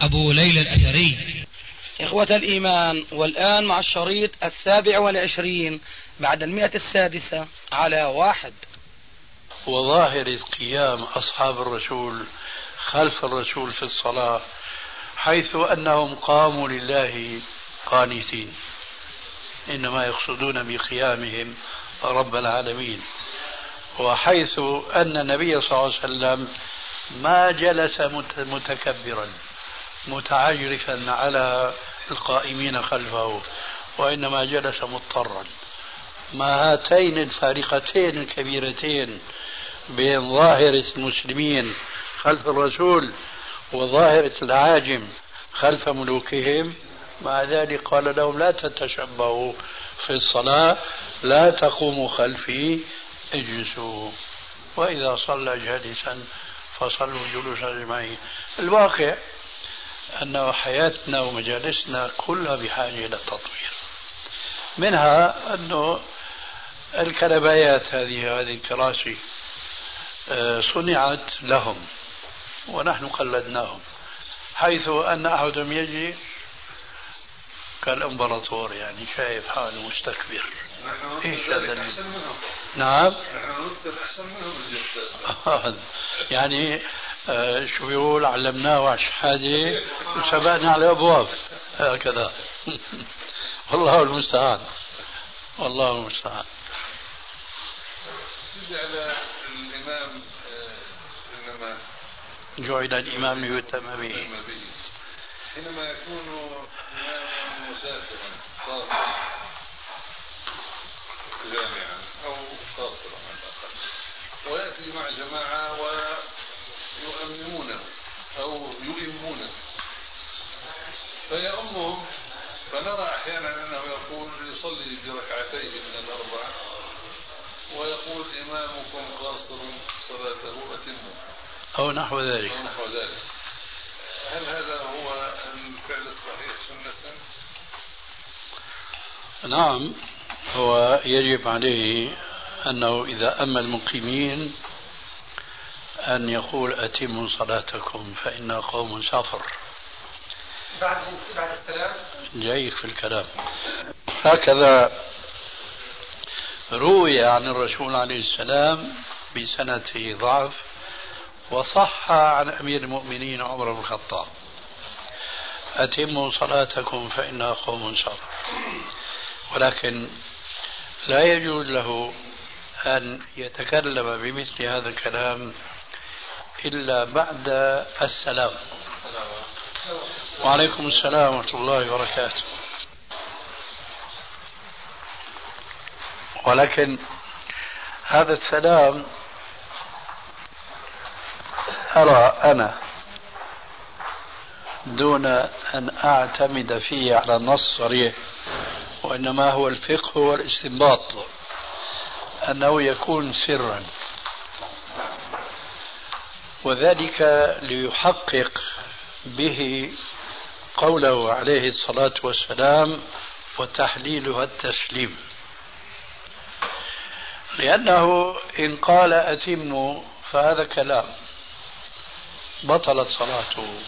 أبو ليلى الأثري. إخوة الإيمان والآن مع الشريط السابع والعشرين بعد المئة السادسة على واحد. وظاهر قيام أصحاب الرسول خلف الرسول في الصلاة حيث أنهم قاموا لله قانتين. إنما يقصدون بقيامهم رب العالمين. وحيث أن النبي صلى الله عليه وسلم ما جلس متكبرا. متعجرفا على القائمين خلفه وإنما جلس مضطرا. ما هاتين الفارقتين الكبيرتين بين ظاهرة المسلمين خلف الرسول وظاهرة العاجم خلف ملوكهم؟ مع ذلك قال لهم لا تتشبهوا في الصلاة لا تقوموا خلفي اجلسوا. وإذا صلى جالسا فصلوا جلوسا أجمعين. الواقع أن حياتنا ومجالسنا كلها بحاجة إلى التطوير. منها أنه الكنبايات هذه هذه الكراسي آه، صنعت لهم ونحن قلدناهم حيث أن أحدهم يجي كالامبراطور يعني شايف حاله مستكبر. إيش هذا احسن منهم نعم. نحن احسن منهم يعني آه شو بيقول علمناه على الشهاده وسبقنا على الابواب هكذا. والله المستعان. والله المستعان. سيدي على الامام انما جعل الإمام ليتم به. حينما يكون إماما مسافرا قاصرا جامعا أو قاصرا على الأقل. ويأتي مع جماعة ويؤمنونه أو يؤمونه فيأمهم فنرى أحيانا أنه يقول يصلي بركعتين من الأربعة ويقول إمامكم قاصر صلاته أتمه. أو نحو ذلك. أو نحو ذلك. هل هذا هو الفعل الصحيح سنة؟ نعم. هو يجب عليه أنه إذا أما المقيمين أن يقول أتموا صلاتكم فإن قوم سافر بعد بعد السلام. جايك في الكلام. هكذا روي عن الرسول عليه السلام بسنة ضعف وصح عن أمير المؤمنين عمر بن الخطاب. أتموا صلاتكم فإنها قوم شر ولكن لا يجوز له أن يتكلم بمثل هذا الكلام إلا بعد السلام. وعليكم السلام ورحمة الله وبركاته. ولكن هذا السلام أرى أنا دون أن أعتمد فيه على النص صريح. وإنما هو الفقه والاستنباط أنه يكون سرا. وذلك ليحقق به قوله عليه الصلاة والسلام وتحليلها التسليم لأنه إن قال أتموا فهذا كلام بطلت صلاته.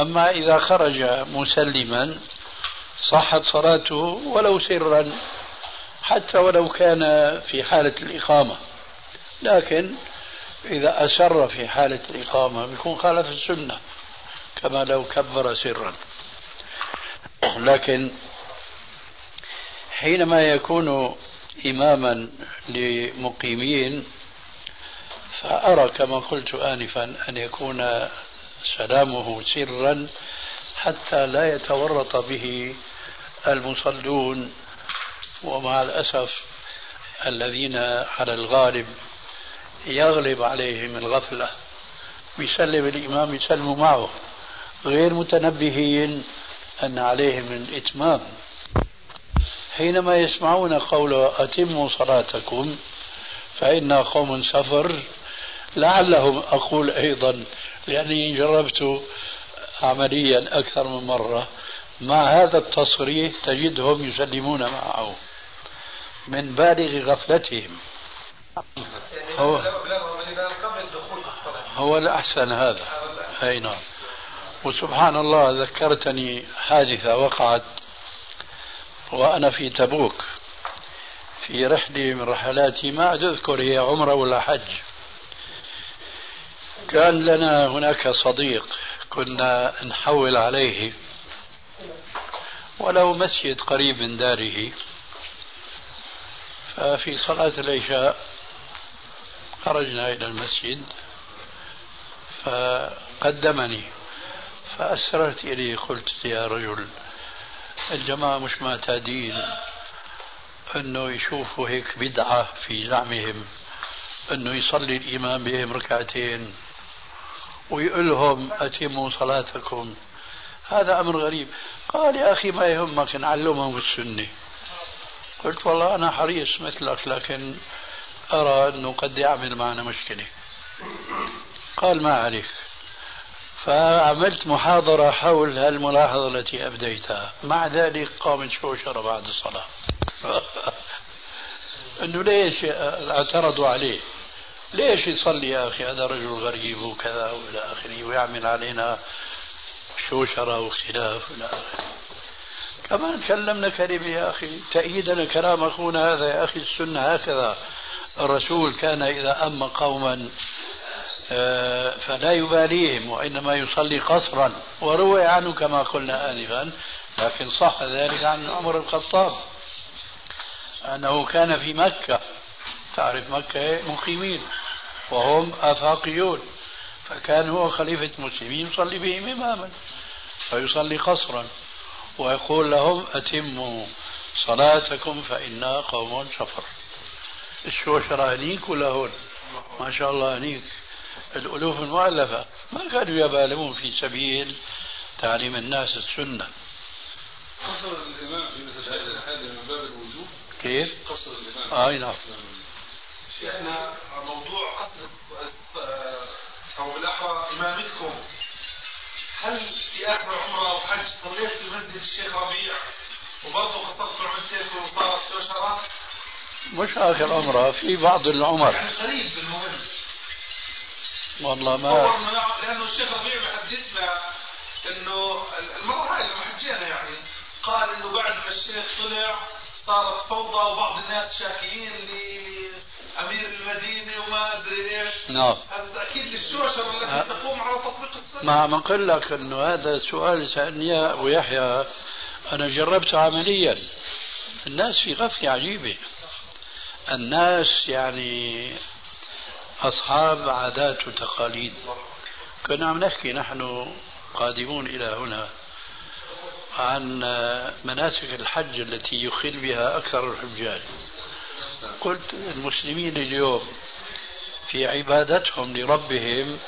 أما إذا خرج مسلما صحت صلاته ولو سرا حتى ولو كان في حالة الإقامة. لكن إذا أسر في حالة الإقامة بيكون خالف السنة كما لو كبر سرا. لكن حينما يكون إماما لمقيمين فأرى كما قلت آنفا أن يكون سلامه سرا حتى لا يتورط به المصلون ومع الأسف الذين على الغالب يغلب عليهم الغفلة. بيسلم الإمام يسلموا معه. غير متنبهين أن عليهم الإتمام. حينما يسمعون قول أتموا صلاتكم فإن قوم سفر. لعلهم أقول أيضا لأني جربت عمليا أكثر من مرة. مع هذا التصريح تجدهم يسلمون معه من بالغ غفلتهم. هو هو الأحسن هذا. أي نعم. وسبحان الله ذكرتني حادثة وقعت وأنا في تبوك في رحلة من رحلاتي ما أذكر هي عمرة ولا حج. كان لنا هناك صديق كنا نحول عليه وله مسجد قريب من داره ففي صلاة العشاء خرجنا إلى المسجد فقدمني فأسررت إليه قلت يا رجل الجماعة مش معتادين أنه يشوفوا هيك بدعة في زعمهم أنه يصلي الإمام بهم ركعتين ويقول لهم أتموا صلاتكم. هذا أمر غريب. قال يا أخي ما يهمك نعلمهم السنة. قلت والله أنا حريص مثلك لكن أرى أنه قد يعمل معنا مشكلة. قال ما عليك. فعملت محاضرة حول هالملاحظة التي أبديتها. مع ذلك قامت شوشرة بعد الصلاة. أنه ليش اعترضوا عليه؟ ليش يصلي يا أخي؟ هذا رجل غريب وكذا وإلى آخره ويعمل علينا شوشرة واختلاف إلى آخره كمان كلمنا كلمة يا أخي تأييدا كلام أخونا هذا يا أخي السنة هكذا. الرسول كان إذا أم قوما آه، فلا يباليهم وإنما يصلي قصرا. وروي عنه كما قلنا آنفا لكن صح ذلك عن عمر الخطاب. أنه كان في مكة. تعرف مكة مقيمين. وهم آفاقيون. فكان هو خليفة المسلمين يصلي بهم إماما. فيصلي قصرا ويقول لهم أتموا صلاتكم فإنا قوم سفر الشوشرة هنيك ولا هون ما شاء الله هنيك. الألوف المؤلفة. ما كانوا يبالغون في سبيل تعليم الناس السنة. قصر الإمام في مثل هذه من باب الوجوب. كيف؟ قصر الإمام. آه نعم. شيخنا موضوع قصر أو بالأحرى إمامتكم. هل في آخر عمرة أو حج صليت في مسجد الشيخ ربيع؟ وبرضه قصرت عمرتين وصارت شوشرة؟ مش آخر عمرة في بعض العمر. يعني قريب بالمهم. والله ما لأنه الشيخ ربيع بحدثنا إنه المرة هاي لما حجينا يعني. قال إنه بعد ما الشيخ طلع صارت فوضى وبعض الناس شاكيين لأمير المدينة وما أدري إيش. نعم. هذا أكيد الشوشرة التي تقوم على تطبيق السنة ما عم أقول لك أنه هذا السؤال سألني أبو يحيى. أنا جربته عمليا. الناس في غفلة عجيبة. الناس يعني أصحاب عادات وتقاليد. كنا عم نحكي نحن قادمون إلى هنا. عن مناسك الحج التي يخل بها أكثر الحجاج. قلت المسلمين اليوم في عبادتهم لربهم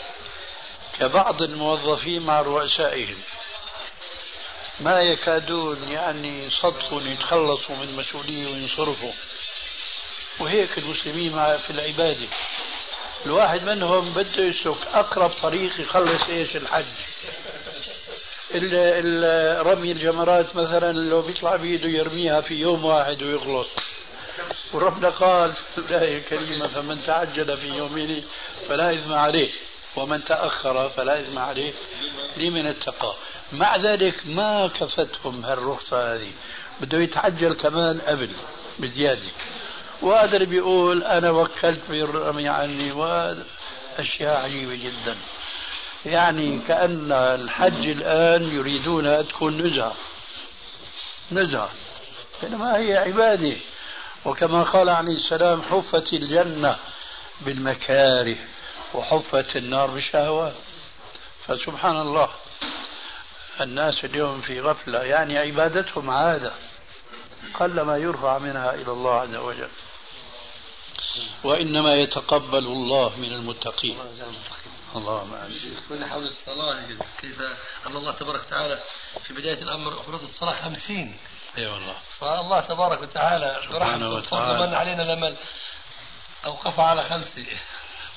كبعض الموظفين مع رؤسائهم. ما يكادون يعني صدفوا يتخلصوا من مسؤولية وينصرفوا. وهيك المسلمين في العبادة. الواحد منهم بده يسلك أقرب طريق يخلص إيش؟ الحج. رمي الجمرات مثلا لو بيطلع بيده يرميها في يوم واحد ويخلص وربنا قال في الآية الكريمة فمن تعجل في يومين فلا إثم عليه ومن تأخر فلا إثم عليه لمن اتقى. مع ذلك ما كفتهم هالرخصة هذه. بده يتعجل كمان قبل بزيادة. وهذا اللي بيقول أنا وكلت بالرمي عني. وأشياء عجيبة جدا. يعني كأن الحج الآن يريدون تكون نزهة. نزهة. إنما هي عبادة. وكما قال عليه السلام حفت الجنة بالمكاره وحفت النار بالشهوات فسبحان الله الناس اليوم في غفلة. يعني عبادتهم عادة. قل ما يرفع منها إلى الله عز وجل. وإنما يتقبل الله من المتقين. اللهم كنا حول الصلاة كيف؟ أن الله تبارك وتعالى في بداية الأمر أفرض الصلاة خمسين. أي والله. فالله تبارك وتعالى برحمته وتعالى. من علينا لما أوقف على خمسة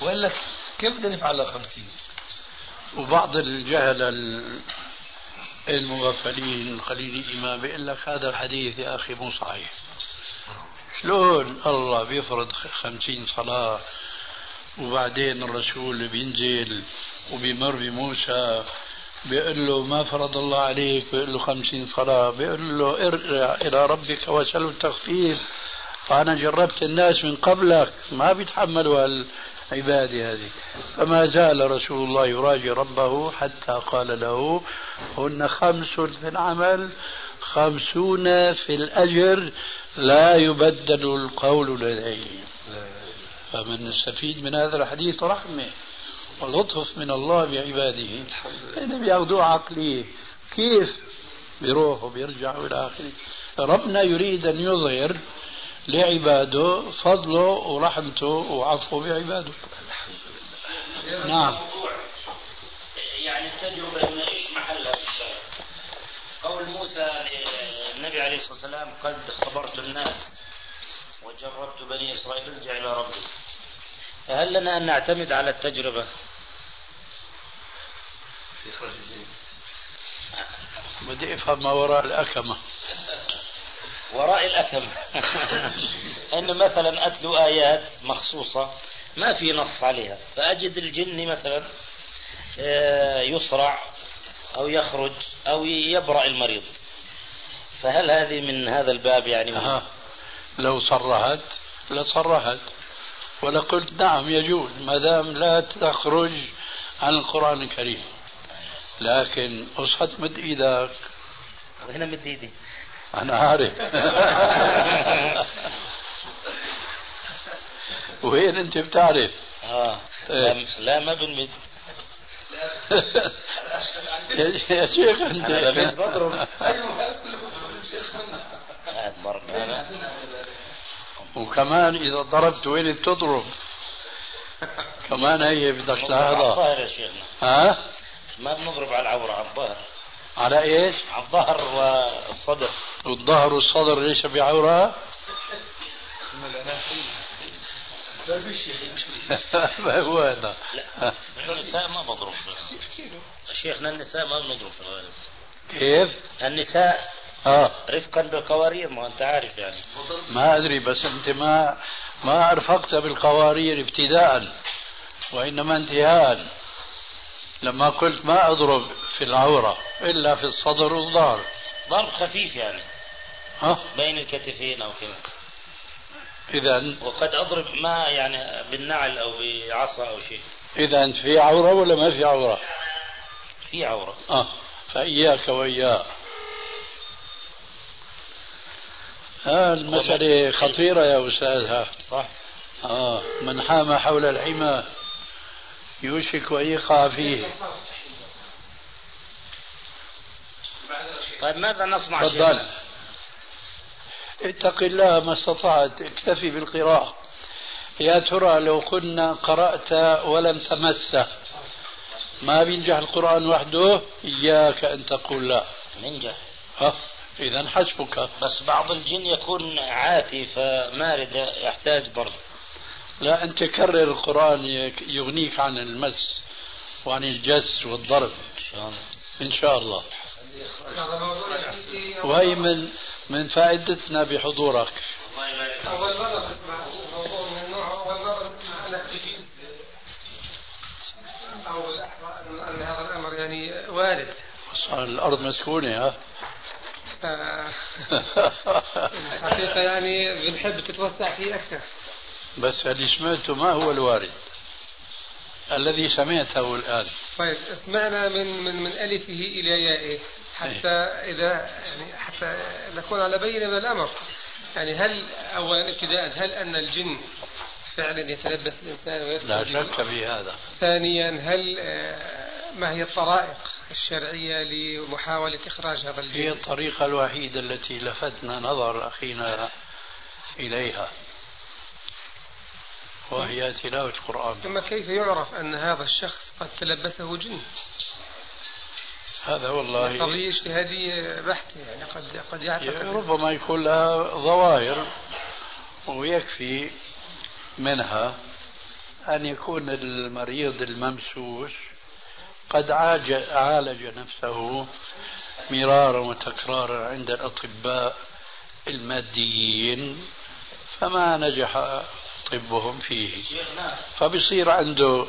وإلا كيف بدنا نفعل خمسين؟ وبعض الجهل ال- المغفلين القليل الإيمان بيقول لك هذا الحديث يا أخي مو صحيح. شلون الله بيفرض خمسين صلاة وبعدين الرسول بينزل وبيمر بموسى بيقول له ما فرض الله عليك؟ بيقول له خمسين صلاة بيقول له ارجع إلى ربك واسأله التخفيف. فأنا جربت الناس من قبلك ما بيتحملوا العبادة هذه. فما زال رسول الله يراجع ربه حتى قال له هن خمس في العمل خمسون في الأجر لا يبدل القول لديه فمن نستفيد من هذا الحديث رحمة ولطف من الله بعباده. هذا بياخذوه عقلية كيف؟ بيروحوا بيرجعوا إلى آخره. ربنا يريد أن يظهر لعباده فضله ورحمته وعفوه بعباده. نعم. يعني التجربة هنا إيش محلها؟ قول موسى للنبي عليه الصلاة والسلام قد خبرت الناس وجربت بني إسرائيل ارجع إلى ربي. فهل لنا أن نعتمد على التجربة؟ بدي أفهم ما وراء الأكمة. وراء الأكم أن مثلا أتلو آيات مخصوصة ما في نص عليها. فأجد الجن مثلا آه، يصرع أو يخرج أو يبرأ المريض. فهل هذه من هذا الباب يعني؟ أها. لو صرحت لصرحت ولقلت نعم يجوز ما دام لا تخرج عن القرآن الكريم. لكن أصحت مد إيدك. هنا مد إيدي. أنا عارف. وين أنت بتعرف؟ آه. إيه. لا, ما بنمد يا شيخ أنا بمد أنت بضرب ضرب أنا وكمان إذا ضربت وين بتضرب كمان هي بدك على تلاحظها الظهر يا شيخنا. ها؟ ما بنضرب على العورة على الظهر على إيش؟ على الظهر والصدر. والظهر والصدر ليس بعورة؟ ما هو هذا. لا النساء ما بضرب. شيخنا النساء ما بنضرب في الغالب. كيف؟ النساء آه. رفقا بالقوارير ما أنت عارف يعني. ما أدري بس أنت ما ما أرفقت بالقوارير ابتداء وإنما انتهاء. لما قلت ما أضرب في العورة إلا في الصدر والظهر ضرب خفيف يعني. ها؟ بين الكتفين أو كذا اذا وقد أضرب ما يعني بالنعل أو بعصا أو شيء. اذا في عورة ولا ما في عورة؟ في عورة. آه. فإياك واياه آه المسألة خطيرة يا أستاذ ها. صح. آه من حام حول الحمى يوشك أن يقع فيه. طيب ماذا نصنع تفضل؟ اتق الله ما استطعت. اكتفي بالقراءة. يا ترى لو قلنا قرأت ولم تمسه ما بينجح القرآن وحده؟ إياك أن تقول لا. ننجح ها؟ إذا حسبك بس بعض الجن يكون عاتي فمارد يحتاج ضرب لا أنت كرر القرآن يك- يغنيك عن المس وعن الجس والضرب. إن شاء الله. إن شاء الله. وهي من من فائدتنا بحضورك. أول مرة تسمع موضوع من النوع أول مرة تسمع أنك تجيب أو أن- هذا الأمر يعني وارد. الأرض مسكونة ها؟ الحقيقة يعني بنحب تتوسع فيه أكثر. بس اللي سمعته ما هو الوارد. الذي سمعته الآن. طيب اسمعنا من من من ألفه إلى يائه. حتى إذا يعني حتى نكون على بينة من الأمر. يعني هل أولا ابتداء هل أن الجن فعلا يتلبس الإنسان لا ويدخل شك في هذا. ثانيا هل آه، ما هي الطرائق؟ الشرعية لمحاولة إخراج هذا هي الجن الطريقة الوحيدة التي لفتنا نظر أخينا إليها وهي تلاوة القرآن. ثم كيف يعرف أن هذا الشخص قد تلبسه جن؟ هذا والله قضية اجتهادية بحتة يعني قد قد يعتقد. ربما يكون لها ظواهر ويكفي منها أن يكون المريض الممسوس قد عالج نفسه مرارا وتكرارا عند الأطباء الماديين فما نجح طبهم فيه. فبصير عنده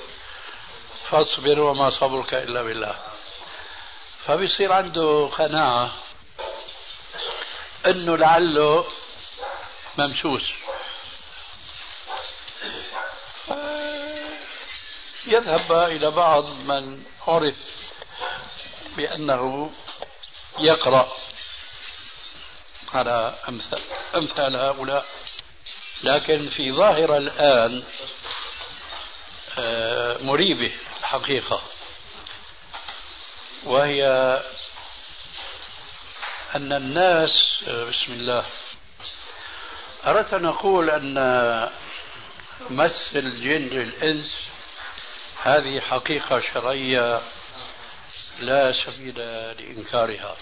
فاصبر وما صبرك إلا بالله. فبصير عنده قناعة أنه لعله ممسوس. يذهب إلى بعض من عرف بأنه يقرأ على أمثال, أمثال هؤلاء. لكن في ظاهرة الآن آه، مريبة الحقيقة. وهي أن الناس آه، بسم الله أردت أن أقول أن مس الجن للإنس هذه حقيقة شرعية لا سبيل لإنكارها.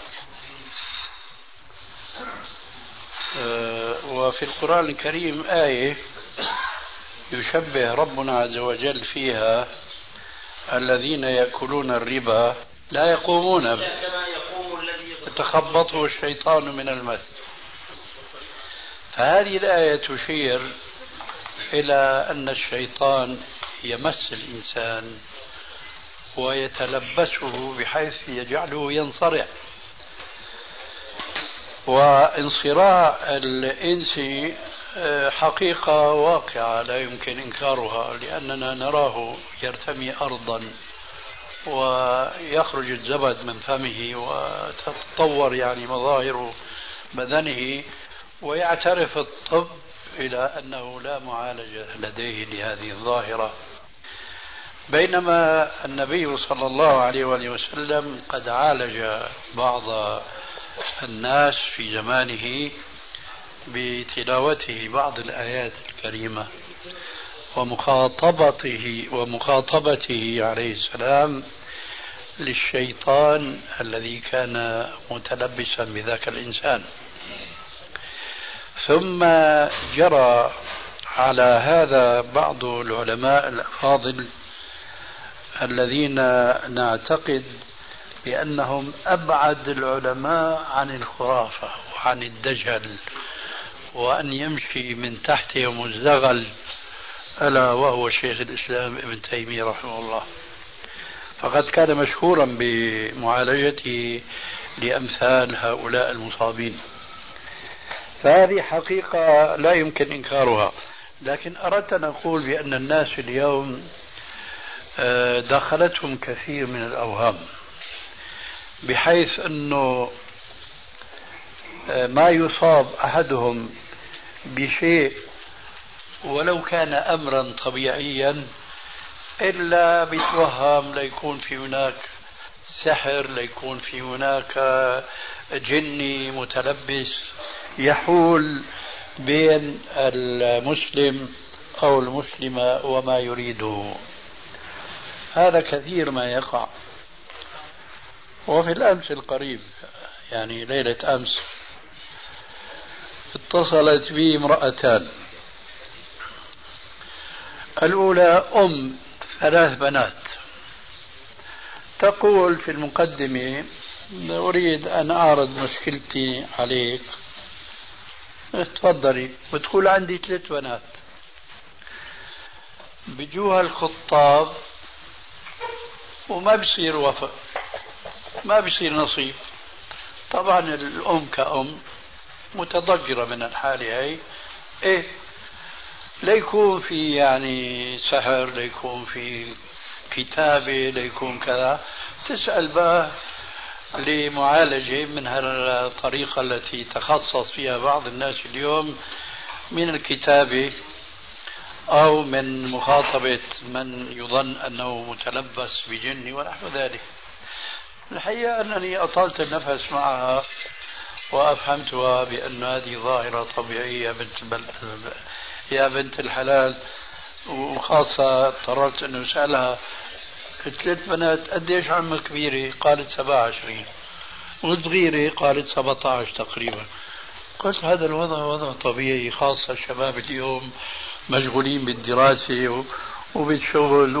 آه، وفي القرآن الكريم آية يشبه ربنا عز وجل فيها الذين يأكلون الربا لا يقومون كما يقوم الذي يتخبطه الشيطان من المس. فهذه الآية تشير إلى أن الشيطان يمس الإنسان ويتلبسه بحيث يجعله ينصرع. وانصراع الإنس آه، حقيقة واقعة لا يمكن إنكارها لأننا نراه يرتمي أرضا ويخرج الزبد من فمه وتتطور يعني مظاهر بدنه ويعترف الطب إلى أنه لا معالجة لديه لهذه الظاهرة. بينما النبي صلى الله عليه وآله وسلم قد عالج بعض الناس في زمانه بتلاوته بعض الآيات الكريمة ومخاطبته ومخاطبته عليه السلام للشيطان الذي كان متلبسا بذاك الإنسان. ثم جرى على هذا بعض العلماء الأفاضل الذين نعتقد بأنهم أبعد العلماء عن الخرافة وعن الدجل وأن يمشي من تحتهم الزغل ألا وهو شيخ الإسلام ابن تيمية رحمه الله. فقد كان مشهورا بمعالجته لأمثال هؤلاء المصابين. فهذه حقيقة لا يمكن إنكارها. لكن أردت أن أقول بأن الناس اليوم آه، دخلتهم كثير من الأوهام بحيث أنه آه، ما يصاب أحدهم بشيء ولو كان أمرا طبيعيا إلا بيتوهم ليكون في هناك سحر ليكون في هناك جني متلبس يحول بين المسلم أو المسلمة وما يريده. هذا كثير ما يقع. وفي الأمس القريب يعني ليلة أمس اتصلت بي امرأتان. الأولى أم ثلاث بنات. تقول في المقدمة أريد أن أعرض مشكلتي عليك. تفضلي بتقول عندي ثلاث بنات. بجوها الخطاب وما بصير وفق ما بصير نصيب. طبعا الأم كأم متضجرة من الحالة هي. إيه؟ ليكون في يعني سحر ليكون في كتابة ليكون كذا. تسأل بقى لمعالجة من الطريقة التي تخصص فيها بعض الناس اليوم من الكتابة. أو من مخاطبة من يظن أنه متلبس بجن ونحو ذلك. الحقيقة أنني أطلت النفس معها وأفهمتها بأن هذه ظاهرة طبيعية بنت بل... يا بنت الحلال. وخاصة اضطررت أنه أسألها قلت بنات قديش عمك كبيرة؟ قالت 27 وصغيرة قالت 17 تقريبا. قلت هذا الوضع وضع طبيعي خاصة الشباب اليوم. مشغولين بالدراسة وبالشغل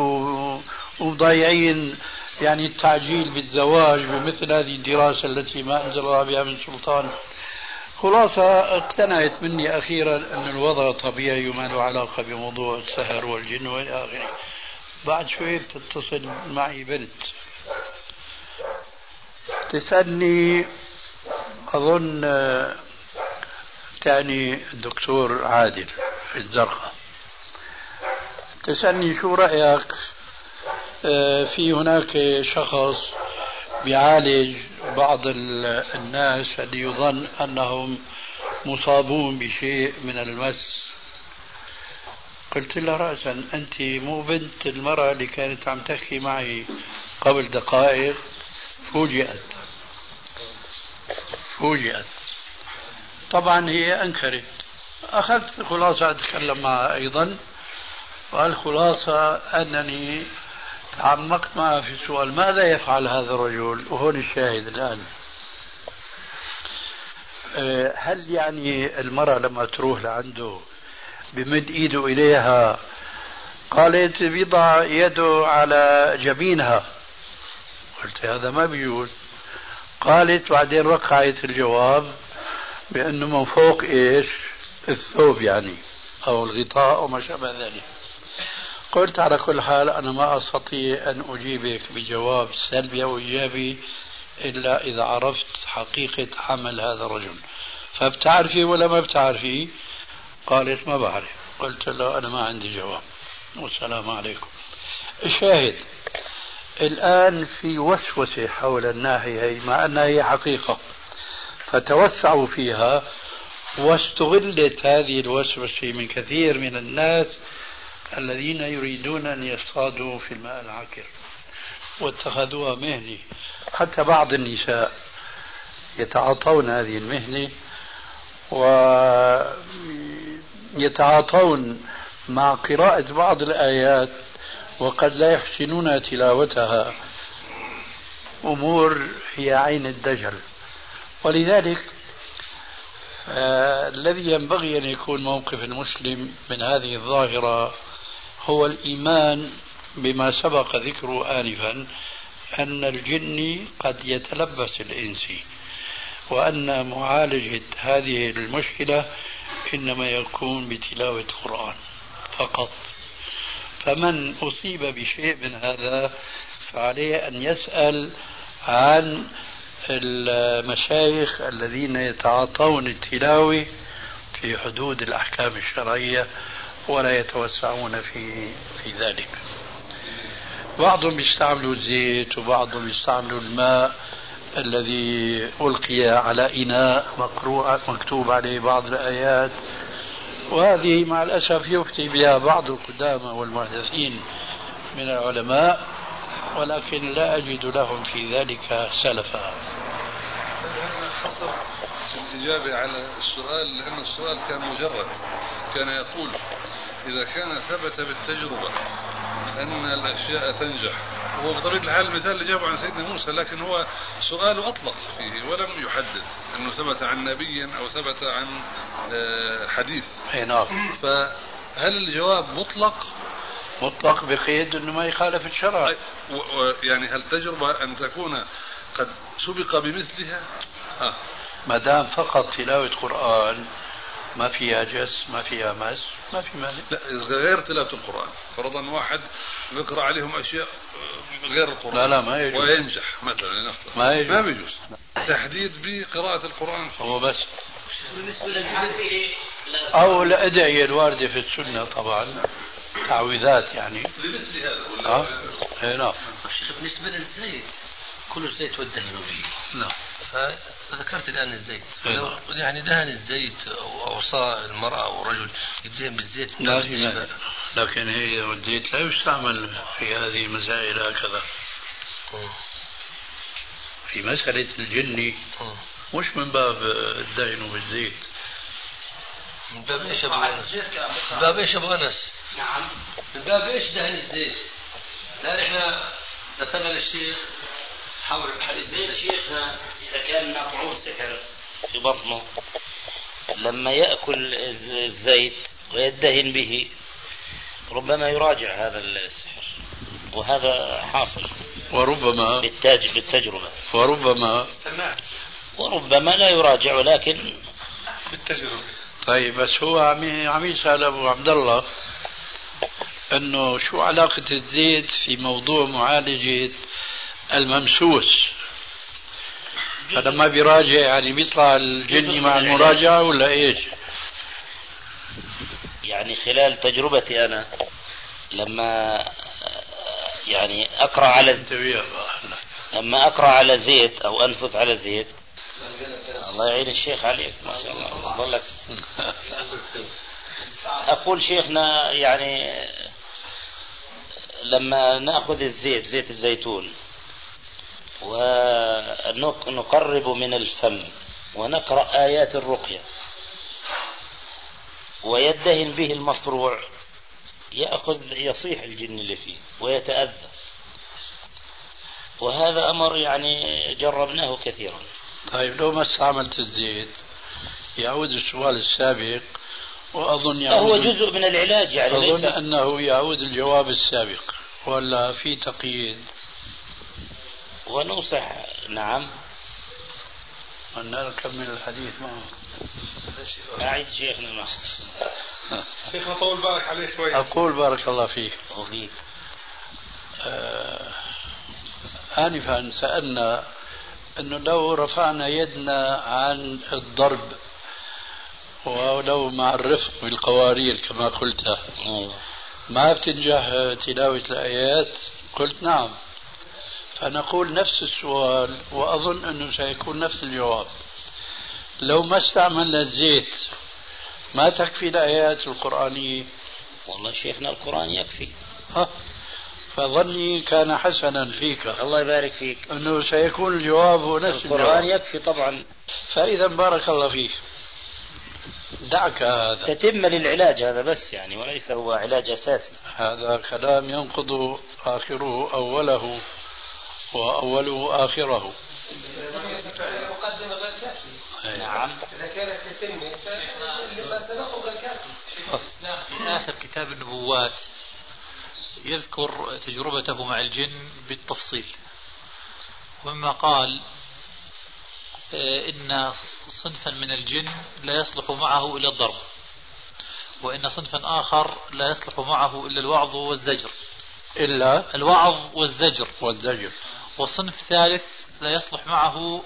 وضايعين يعني التعجيل بالزواج بمثل هذه الدراسة التي ما أنزل الله بها من سلطان. خلاصة اقتنعت مني أخيرا أن الوضع طبيعي وما له علاقة بموضوع السهر والجن وإلى آخره. بعد شوي بتتصل معي بنت. تسألني أظن تعني الدكتور عادل في الزرقاء. تسألني شو رأيك آه، في هناك شخص بيعالج بعض الناس اللي يظن أنهم مصابون بشيء من المس؟ قلت لها رأسا أنت مو بنت المرأة اللي كانت عم تحكي معي قبل دقائق فوجئت. فوجئت. طبعا هي أنكرت. أخذت خلاصة أتكلم معها أيضا. والخلاصة أنني تعمقت معها في السؤال ماذا يفعل هذا الرجل؟ وهون الشاهد الآن. أه، هل يعني المرأة لما تروح لعنده بمد إيده إليها؟ قالت بيضع يده على جبينها. قلت هذا ما بيجوز قالت بعدين وقعت الجواب بأنه من فوق إيش؟ الثوب يعني أو الغطاء أو ما شابه ذلك. قلت على كل حال أنا ما أستطيع أن أجيبك بجواب سلبي أو إيجابي إلا إذا عرفت حقيقة عمل هذا الرجل. فبتعرفي ولا ما بتعرفي؟ قالت ما بعرف. قلت له أنا ما عندي جواب. والسلام عليكم. الشاهد الآن في وسوسة حول الناحية هي مع أنها هي حقيقة فتوسعوا فيها واستغلت هذه الوسوسة من كثير من الناس الذين يريدون أن يصطادوا في الماء العكر واتخذوها مهنة حتى بعض النساء يتعاطون هذه المهنة ويتعاطون مع قراءة بعض الآيات وقد لا يحسنون تلاوتها. أمور هي عين الدجل. ولذلك آه الذي ينبغي أن يكون موقف المسلم من هذه الظاهرة هو الإيمان بما سبق ذكره آنفا أن الجن قد يتلبس الإنسي وأن معالجة هذه المشكلة إنما يكون بتلاوة القرآن فقط. فمن أصيب بشيء من هذا فعليه أن يسأل عن المشايخ الذين يتعاطون التلاوة في حدود الأحكام الشرعية ولا يتوسعون في في ذلك. بعضهم يستعملوا الزيت وبعضهم يستعملوا الماء الذي ألقي على إناء مقروء مكتوب عليه بعض الآيات وهذه مع الأسف يفتي بها بعض القدامى والمحدثين من العلماء ولكن لا أجد لهم في ذلك سلفا الإجابة على السؤال لأن السؤال كان مجرد كان يقول إذا كان ثبت بالتجربة أن الأشياء تنجح. هو بطبيعة الحال المثال اللي جابه عن سيدنا موسى لكن هو سؤاله أطلق فيه ولم يحدد أنه ثبت عن نبي أو ثبت عن آه، حديث. أي نعم. فهل الجواب مطلق؟ مطلق بقيد أنه ما يخالف الشرع. يعني هل تجربة أن تكون قد سبق بمثلها؟ آه. ما دام فقط تلاوة قرآن ما فيها جس ما فيها مس ما في مانع لا غير تلاوة القرآن. فرضا واحد يقرأ عليهم أشياء غير القرآن لا لا ما يجوز. وينجح مثلا لنفترض ما يجوز. ما بيجوز. تحديد بقراءة القرآن هو بس. أو الأدعية الواردة في السنة طبعا. تعويذات يعني. لمثل هذا ولا؟ آه. اي نعم. شيخ بالنسبة للزيت كل الزيت والدهن نعم. فذكرت الآن الزيت. لو يعني دهن الزيت أو أوصى المرأة أو الرجل يدهن بالزيت لا لكن هي الزيت لا يستعمل في هذه المسائل هكذا. في مسألة الجن مش من باب الدهن بالزيت. من باب إيش أبو أنس؟ من باب إيش أبو أنس؟ نعم. من باب إيش دهن الزيت؟ لا إحنا ذكرنا للشيخ. حول الحديث إذا كان مطعوم سحر في بطنه لما يأكل الزيت ويدهن به ربما يراجع هذا السحر وهذا حاصل وربما بالتاج بالتجربة. وربما وربما لا يراجع ولكن بالتجربة. طيب بس هو عم عم يسأل أبو عبد الله أنه شو علاقة الزيت في موضوع معالجة الممسوس. هذا ما بيراجع يعني بيطلع الجني مع المراجعة ولا إيش؟ يعني خلال تجربتي أنا لما يعني أقرأ على لما أقرأ على زيت أو أنفث على زيت. الله يعين الشيخ عليك ما شاء الله. ظلك أقول شيخنا يعني لما نأخذ الزيت زيت الزيتون ونقرب من الفم ونقرأ آيات الرقية. ويدهن به المصروع يأخذ يصيح الجن اللي فيه ويتأذى. وهذا أمر يعني جربناه كثيرا. طيب لو ما استعملت الزيت يعود السؤال السابق وأظن يعود هو جزء من العلاج يعني أظن ليس أنه يعود الجواب السابق. ولا في تقييد؟ وننصح. نعم. أن نكمل الحديث معه. أعيد شيخنا معه. شيخنا طول بالك عليه شوي. أقول بارك الله فيك. وفيك آه آنفا سألنا أنه لو رفعنا يدنا عن الضرب ولو مع الرفق بالقوارير كما قلت. ما بتنجح تلاوة الآيات؟ قلت نعم. فنقول نفس السؤال وأظن أنه سيكون نفس الجواب. لو ما استعملنا الزيت ما تكفي الآيات القرآنية؟ والله شيخنا القرآن يكفي. ها فظني كان حسنا فيك. الله يبارك فيك. أنه سيكون الجواب هو نفس القرآن الجواب يكفي طبعا. فإذا بارك الله فيك. دعك هذا. تتم للعلاج هذا بس يعني وليس هو علاج أساسي. هذا كلام ينقض آخره أوله. وأوله آخره غير كافية نعم. إذا كانت تتمة فلما سبقه غير كافي في آخر كتاب النبوات يذكر تجربته مع الجن بالتفصيل. ومما قال آه، إن صنفا من الجن لا يصلح معه إلا الضرب وإن صنفا آخر لا يصلح معه إلا الوعظ والزجر. إلا الوعظ والزجر. والزجر. وصنف ثالث لا يصلح معه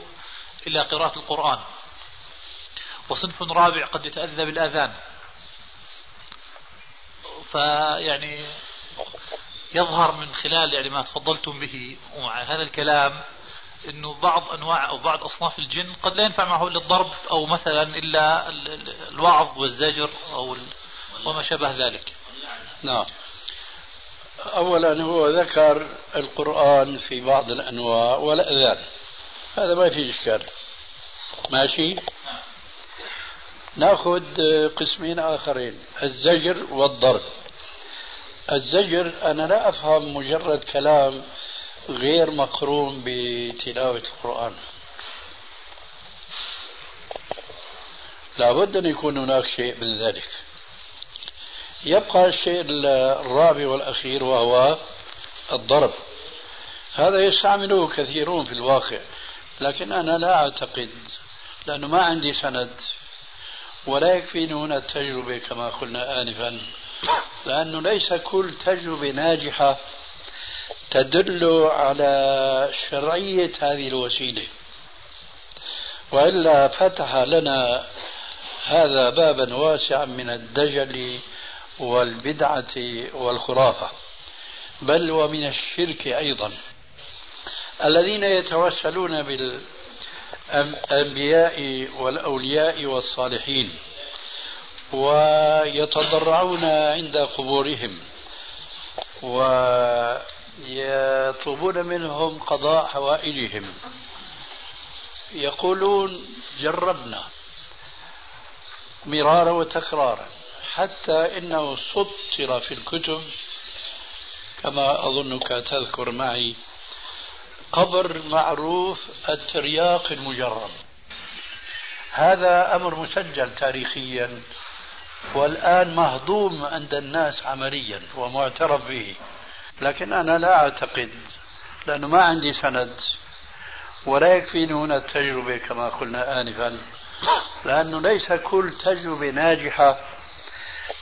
إلا قراءة القرآن. وصنف رابع قد يتأذى بالآذان. فيعني يظهر من خلال يعني ما تفضلتم به ومع هذا الكلام إنه بعض أنواع أو بعض أصناف الجن قد لا ينفع معه إلا الضرب أو مثلا إلا ال- ال- الوعظ والزجر أو وما شابه ذلك. نعم. أولا هو ذكر القرآن في بعض الأنواع والأذان. هذا ما في إشكال. ماشي؟ نأخذ قسمين آخرين الزجر والضرب. الزجر أنا لا أفهم مجرد كلام غير مقرون بتلاوة القرآن. لابد أن يكون هناك شيء من ذلك. يبقى الشيء الرابع والأخير وهو الضرب. هذا يستعمله كثيرون في الواقع لكن أنا لا أعتقد لأنه ما عندي سند ولا يكفيني هنا التجربة كما قلنا آنفا لأنه ليس كل تجربة ناجحة تدل على شرعية هذه الوسيلة. وإلا فتح لنا هذا بابا واسعا من الدجل والبدعة والخرافة بل ومن الشرك أيضا. الذين يتوسلون بالأنبياء والأولياء والصالحين ويتضرعون عند قبورهم ويطلبون منهم قضاء حوائجهم. يقولون جربنا مرارا وتكرارا. حتى إنه سطر في الكتب كما أظنك تذكر معي قبر معروف الترياق المجرب هذا أمر مسجل تاريخيا والآن مهضوم عند الناس عمليا ومعترف به. لكن أنا لا أعتقد لأنه ما عندي سند ولا يكفيني هنا التجربة كما قلنا انفا لأنه ليس كل تجربة ناجحة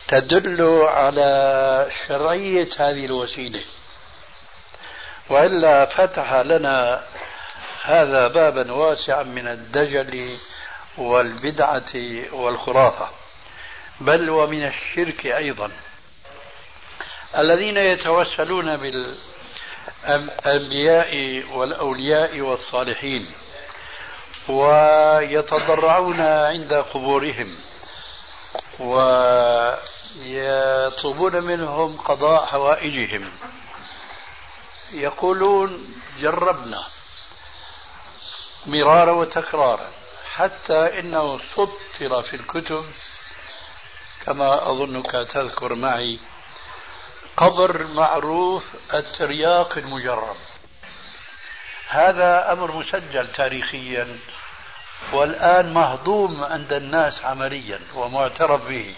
تدل على شرعية هذه الوسيلة. وإلا فتح لنا هذا بابا واسعا من الدجل والبدعة والخرافة. بل ومن الشرك أيضا. الذين يتوسلون بالأنبياء والأولياء والصالحين ويتضرعون عند قبورهم ويطلبون منهم قضاء حوائجهم. يقولون جربنا مرارا وتكرارا حتى إنه سطر في الكتب. كما أظنك تذكر معي قبر معروف الترياق المجرب هذا أمر مسجل تاريخيا. والآن مهضوم عند الناس عمليا ومعترف به.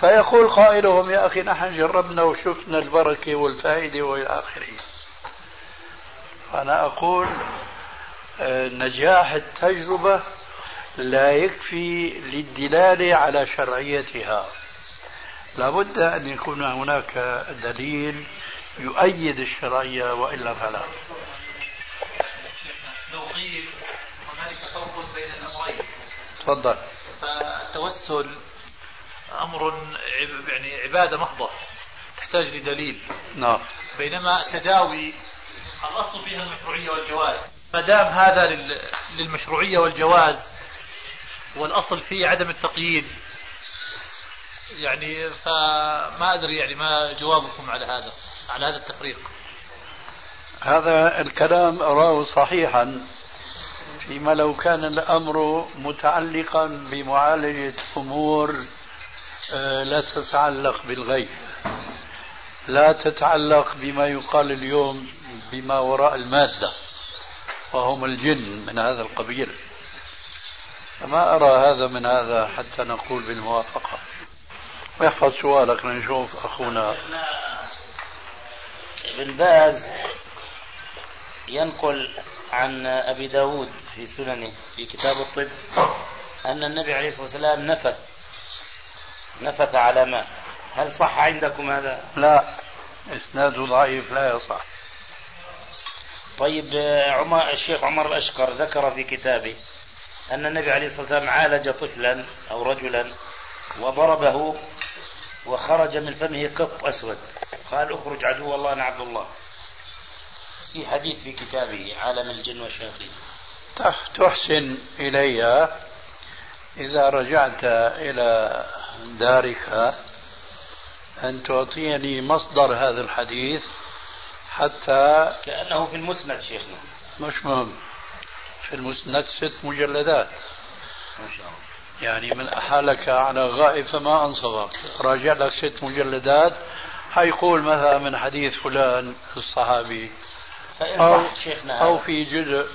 فيقول قائلهم يا أخي نحن جربنا وشفنا البركه والفائده وإلى آخره. أنا أقول آه، نجاح التجربة لا يكفي للدلالة على شرعيتها. لابد أن يكون هناك دليل يؤيد الشرعية وإلا فلا. لو قيل هنالك فرق بين الأمرين. تفضل. فالتوسل أمر يعني عبادة محضة تحتاج لدليل. نعم. بينما التداوي الأصل فيها المشروعية والجواز. ما دام هذا للمشروعية والجواز والأصل فيه عدم التقييد يعني فما أدري يعني ما جوابكم على هذا على هذا التفريق. هذا الكلام أراه صحيحا. فيما لو كان الأمر متعلقا بمعالجة أمور آه، لا تتعلق بالغيب. لا تتعلق بما يقال اليوم بما وراء المادة وهم الجن من هذا القبيل. فما أرى هذا من هذا حتى نقول بالموافقة. احفظ سؤالك لنشوف أخونا. ابن باز ينقل عن أبي داود. في سننه في كتاب الطب أن النبي عليه الصلاة والسلام نفث نفث على ماء هل صح عندكم هذا؟ لا إسناده ضعيف لا يصح. طيب عمر الشيخ عمر الأشقر ذكر في كتابه أن النبي عليه الصلاة والسلام عالج طفلا أو رجلا وضربه وخرج من فمه قط أسود. قال أخرج عدو الله أنا عبد الله. في حديث في كتابه عالم الجن والشياطين. تحسن إلي إذا رجعت إلى دارك أن تعطيني مصدر هذا الحديث حتى كأنه في المسند شيخنا. مش مهم. في المسند ست مجلدات. ما شاء الله. يعني من أحالك على غائب فما أنصفك راجع لك ست مجلدات. حيقول مثلا من حديث فلان الصحابي. أو, شيخنا. أو في جزء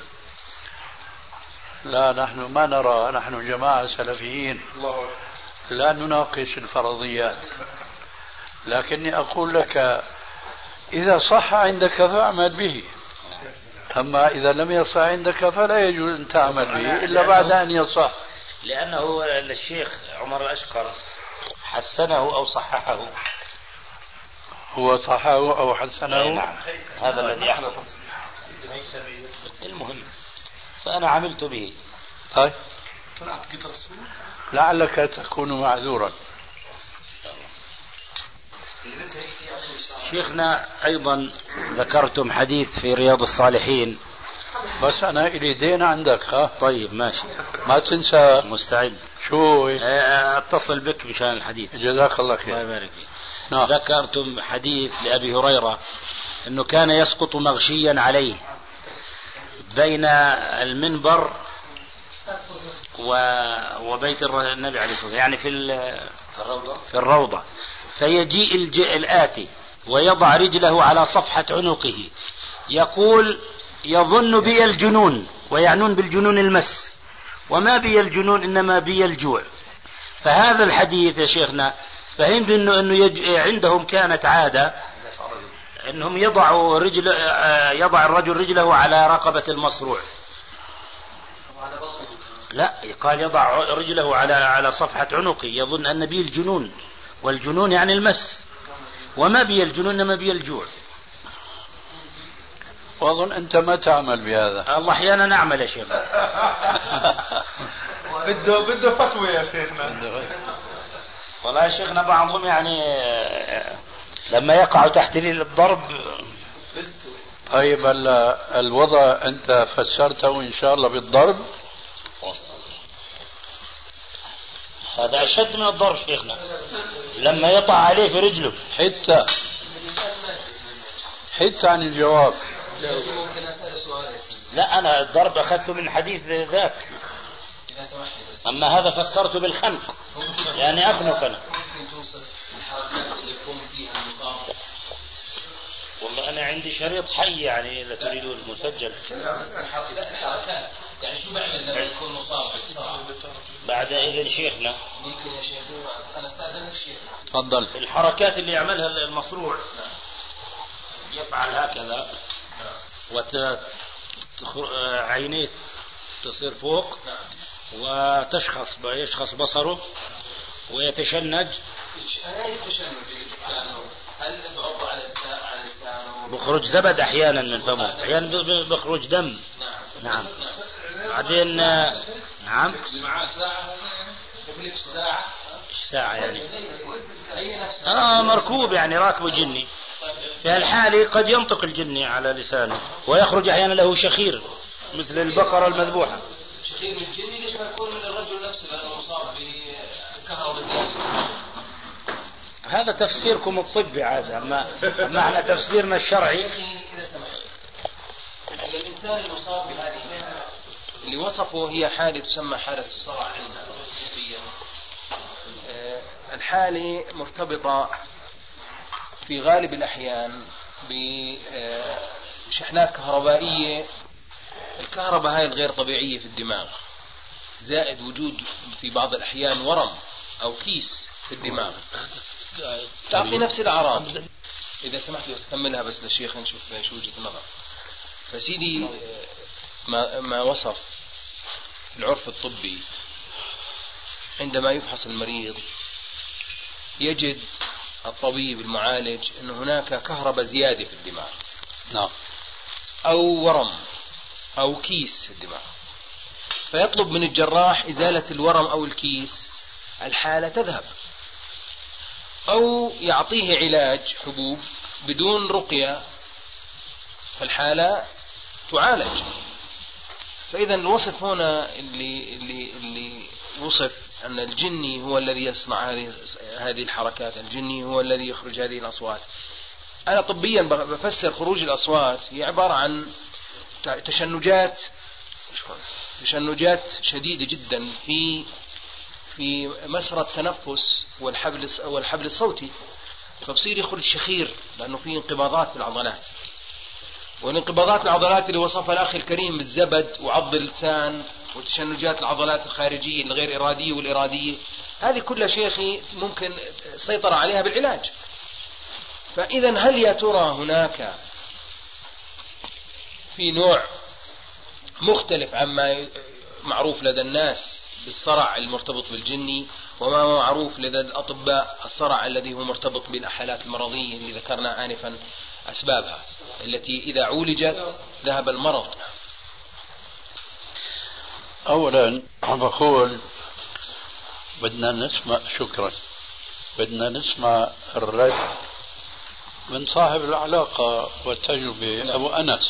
لا نحن ما نرى نحن جماعة سلفيين. لا نناقش الفرضيات. لكني أقول لك إذا صح عندك فاعمل به. أما إذا لم يصح عندك فلا يجوز أن تعمل به إلا بعد أن يصح. لأنه الشيخ عمر الأشقر حسنه أو صححه. هو صححه أو حسنه؟ نعم. هذا الذي يحدث المهم. فأنا عملت به. طيب. لعلك تكون معذورا. شيخنا أيضا ذكرتم حديث في رياض الصالحين. بس أنا إلي دين عندك ها؟ طيب ماشي. ما تنسى. مستعد. شو آه، أتصل بك مشان الحديث. جزاك الله خير. الله يبارك فيك. نعم. ذكرتم حديث لأبي هريرة أنه كان يسقط مغشيا عليه. بين المنبر وبيت النبي عليه الصلاة والسلام يعني في الروضة. في الروضة. فيجيء الآتي ويضع رجله على صفحة عنقه. يقول يظن بي الجنون ويعنون بالجنون المس. وما بي الجنون إنما بي الجوع. فهذا الحديث يا شيخنا فهمت انه إنه يج... عندهم كانت عادة انهم يضعوا رجل يضع الرجل رجله على رقبة المصروع. لا قال يضع رجله على على صفحة عنقه يظن أن بي الجنون والجنون يعني المس. وما بي الجنون إنما بي الجوع. وأظن أنت ما تعمل بهذا. الله أحيانا نعمل يا شيخ. بده بده فتوى يا شيخنا. والله يا شيخنا بعضهم يعني لما يقع تحت الضرب. طيب الوضع انت فسرته ان شاء الله بالضرب. هذا أشد من الضرب شيخنا. لما يطع عليه في رجله. حتى حتى عن الجواب. لا أنا الضرب اخذته من حديث ذاك. أما هذا فسرته بالخنق. يعني أخنق أنا. والله أنا عندي شريط حي يعني إذا تريدون مسجل. الحركات يعني شو بعمل لما يكون مصاب بعد إذن شيخنا. ممكن يا شيخ. أنا أستأذنك شيخ. تفضل. الحركات اللي يعملها المصروع. يفعل هكذا. وت عينيه تصير فوق. وتشخص يشخص بصره. ويتشنج. هل على لسانه بخرج زبد أحيانا من فمه. أحيانا بخرج دم. نعم. بعدين نعم. معاه ساعة. ساعة. ساعة يعني؟ آه مركوب يعني راكب جني. في هالحالة قد ينطق الجني على لسانه ويخرج أحيانا له شخير مثل البقرة المذبوحة. شخير من الجني ليش ما يكون من الرجل نفسه؟ لأنه مصاب هذا تفسيركم الطبي عاد أما معنى تفسيرنا الشرعي. إذا سمحت. الإنسان المصاب بهذه اللي وصفه هي حالة تسمى حالة الصرع عندنا الحالة مرتبطة في غالب الأحيان بشحنات كهربائية. الكهرباء هاي الغير طبيعية في الدماغ زائد وجود في بعض الأحيان ورم. أو كيس في الدماغ. تعطي نفس الأعراض. إذا سمحت بس كملها بس للشيخ نشوف شو وجهة النظر فسيدي ما, ما وصف العرف الطبي عندما يفحص المريض يجد الطبيب المعالج أن هناك كهرباء زيادة في الدماغ. نعم. أو ورم أو كيس في الدماغ. فيطلب من الجراح إزالة الورم أو الكيس. الحالة تذهب أو يعطيه علاج حبوب بدون رقية فالحالة تعالج فإذا الوصف هنا اللي اللي اللي وصف أن الجني هو الذي يصنع هذه هذه الحركات، الجني هو الذي يخرج هذه الأصوات. أنا طبيا بفسر خروج الأصوات هي عبارة عن تشنجات تشنجات شديدة جدا في في مسرى التنفس والحبل والحبل الصوتي. فبصير يخرج شخير لأنه في انقباضات في العضلات. والانقباضات العضلات اللي وصفها الأخ الكريم بالزبد وعض اللسان وتشنجات العضلات الخارجية الغير إرادية والإرادية. هذه كلها شيخي ممكن السيطرة عليها بالعلاج. فإذا هل يا ترى هناك في نوع مختلف عما معروف لدى الناس بالصرع المرتبط بالجني وما هو معروف لدى الأطباء الصرع الذي هو مرتبط بالحالات المرضية اللي ذكرنا آنفا أسبابها التي إذا عولجت ذهب المرض. أولا بقول بدنا نسمع شكرا. بدنا نسمع الرد من صاحب العلاقة والتجربة أبو أنس.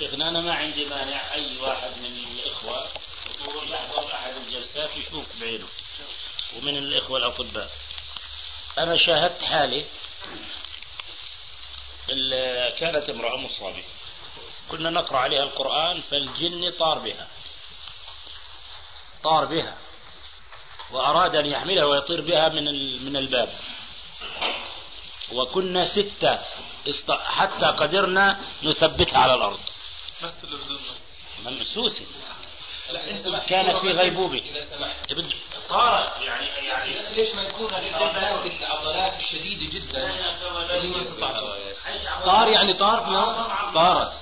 شيخنا أنا ما عندي مانع أي واحد من الإخوة يحضر أحد الجلسات يشوف بعينه ومن الإخوة الأطباء. أنا شاهدت حالة كانت امرأة مصابة. كنا نقرأ عليها القرآن فالجن طار بها. طار بها. وأراد أن يحملها ويطير بها من من الباب. وكنا ستة حتى قدرنا نثبتها على الأرض. بس اللي بدون ممسوسة لا كانت في غيبوبة. إذا سمحت. طارت يعني يعني ليش ما يكون العضلات العضلات الشديدة جدا؟ اللي ما استطاعت طار يعني طار. طارت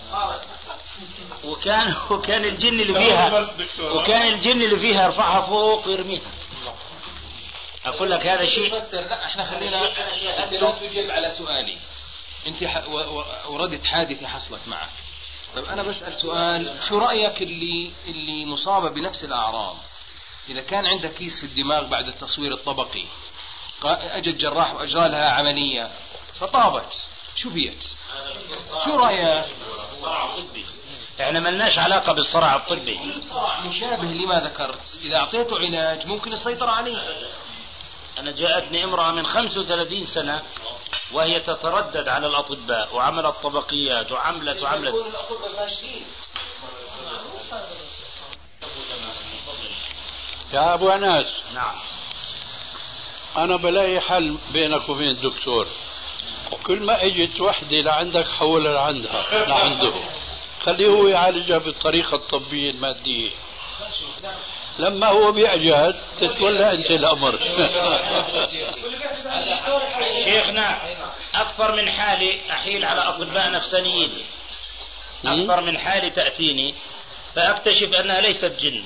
وكان وكان الجن اللي فيها وكان الجن اللي فيها يرفعها فوق ويرميها. أقول لك هذا شيء لا إحنا خلينا انت لا تجيب على سؤالي. أنت ح... و... و... وردت حادثة حصلت معك. طيب أنا بسأل سؤال شو رأيك اللي اللي مصابه بنفس الأعراض؟ إذا كان عندها كيس في الدماغ بعد التصوير الطبقي اجى الجراح واجرى لها عملية فطابت شو فيت شو رأيك؟ إحنا ملناش علاقة بالصرع الطبي. مشابه لما ذكرت إذا أعطيته علاج ممكن يسيطر عليه. أنا جاءتني امراه من 35 سنة وهي تتردد على الأطباء وعملت طبقيات وعملت وعملت. يا أبو انس نعم. أنا بلاقي حل بينك وبين الدكتور. كل ما اجت وحده لعندك حولها لعندها لعنده. خليه هو يعالجها بالطريقة الطبية المادية. لما هو بيعجز تتولى انت الامر. شيخنا أكثر من حالي أحيل على أطباء نفسانيين. أكثر من حالي تأتيني فأكتشف أنها ليست جن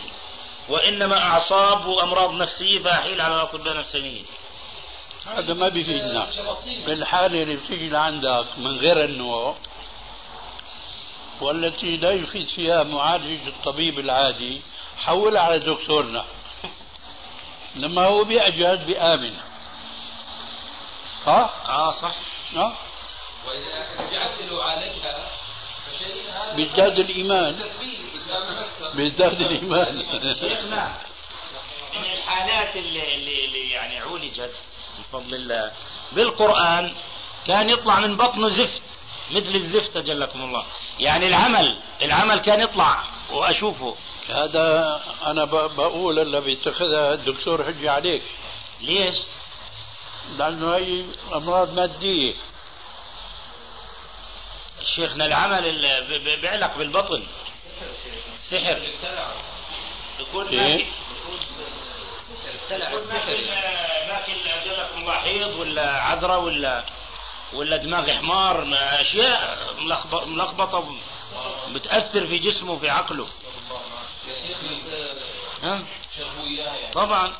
وإنما أعصاب وأمراض نفسية فأحيل على أطباء نفسانيين. هذا ما بيفيدنا. بالحالة اللي بتيجي لعندك من غير النوع والتي لا يفيد فيها معالج الطبيب العادي حولها على دكتورنا. لما هو بيعجز بآمن ها؟ آه صح. ها؟ وإذا جعلت له عالجها بيزداد الإيمان. بيزداد الإيمان. شيخنا من الحالات اللي, اللي, اللي يعني عولجت بفضل الله بالقرآن كان يطلع من بطنه زفت. مثل الزفت أجلكم الله. يعني العمل العمل كان يطلع وأشوفه. هذا أنا ب- بقول اللي بيتخذها الدكتور حجي عليك. ليش؟ لأنه هي أمراض مادية. شيخنا العمل بيعلق بالبطن. سحر. يكون إيه؟ ماكل ماكل ماكل أجلكم الله حيض ولا عذرة ولا ولا دماغ حمار ما- أشياء ملخبط- ملخبطة بتأثر في جسمه في عقله. ها؟ طبعا.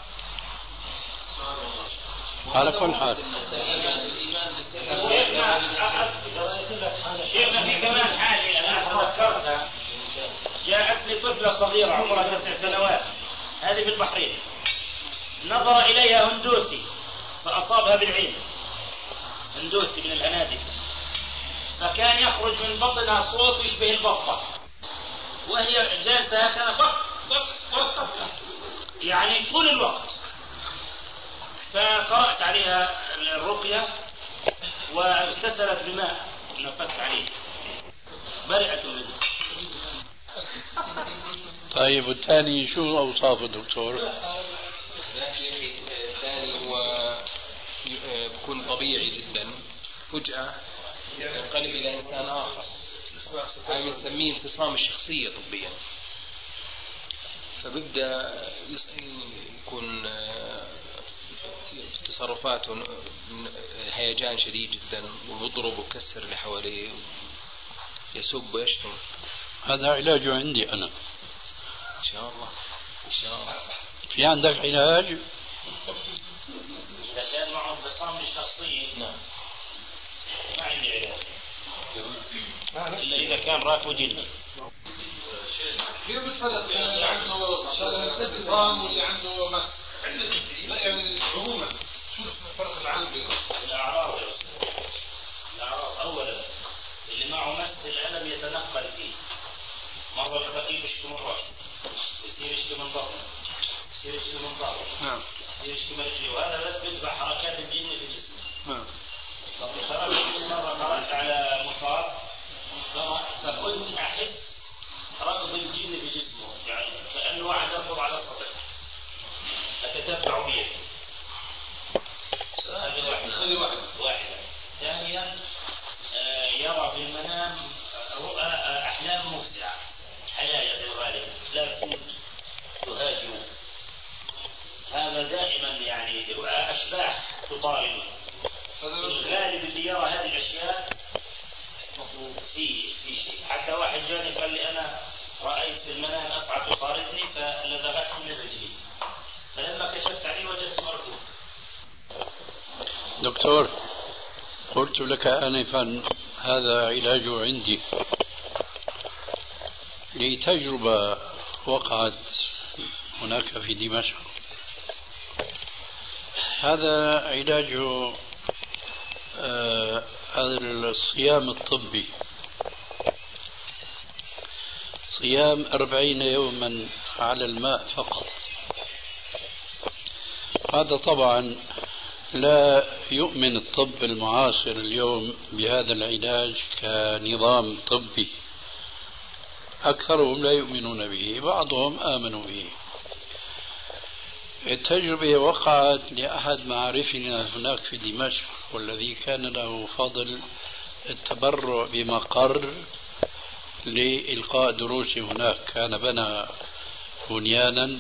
على كل حال. شيخنا في كمان حالة أنا تذكرتها. جاءتني طفلة صغيرة عمرها تسع سنوات. هذه في البحرين. نظر إليها هندوسي فأصابها بالعين. هندوسي من الهنادك فكان يخرج من بطنها صوت يشبه البطة. وهي جالسة هكذا بط بط بط. يعني طول الوقت. فقرأت عليها الرقية واغتسلت بماء. نفثت عليه. برئت منه. طيب والثاني شو أوصافه دكتور؟ ذاك شيء ثاني هو ي- بكون طبيعي جدا. فجأة ينقلب إلى إنسان آخر. هاي بنسميه انفصام الشخصية طبيا. فبيبدأ يكون آه، تصرفاته هيجان شديد جدا ويضرب ويكسر اللي حواليه يسب ويشتم هذا علاجه عندي أنا. إن شاء الله. إن شاء الله. في عندك علاج؟ إذا كان معه انفصام الشخصية نعم ما عندي علاج إلا إذا كان راكب جني كيف بتفرق بين اللي عنده انفصام واللي عنده مس؟ لا يعني عموما شو الفرق العام بينهم؟ أستاذ. الأعراض أولا اللي معه مس الألم يتنقل فيه مرة الفقير يشكي من رأسه يصير يشكي من بطنه يصير يشكي من ظهره نعم يصير يشكي من رجله وهذا بس بيتبع حركات الجن في جسمه نعم مرة على فكنت أحس ركض الجن بجسمه يعني على السطح أتتبع واحدة واحدة واحدة ثانيا آه، يرى في المنام رؤى أحلام مفزعة. حياة في الغالب لا تهاجم هذا دائما يعني أشباح تطارده في في حتى واحد جاني قال لي أنا رأيت في المنام افعى تطاردني فلدغته من رجلي. فلما كشفت عليه وجدت مرفوع. دكتور قلت لك آنفا هذا علاجه عندي. لتجربة وقعت هناك في دمشق. هذا علاجه آه، الصيام الطبي. صيام أربعين يوما على الماء فقط. هذا طبعا لا يؤمن الطب المعاصر اليوم بهذا العلاج كنظام طبي. أكثرهم لا يؤمنون به بعضهم آمنوا به. التجربة وقعت لأحد معارفنا هناك في دمشق والذي كان له فضل التبرع بمقر لإلقاء دروس هناك. كان بنى بنيانا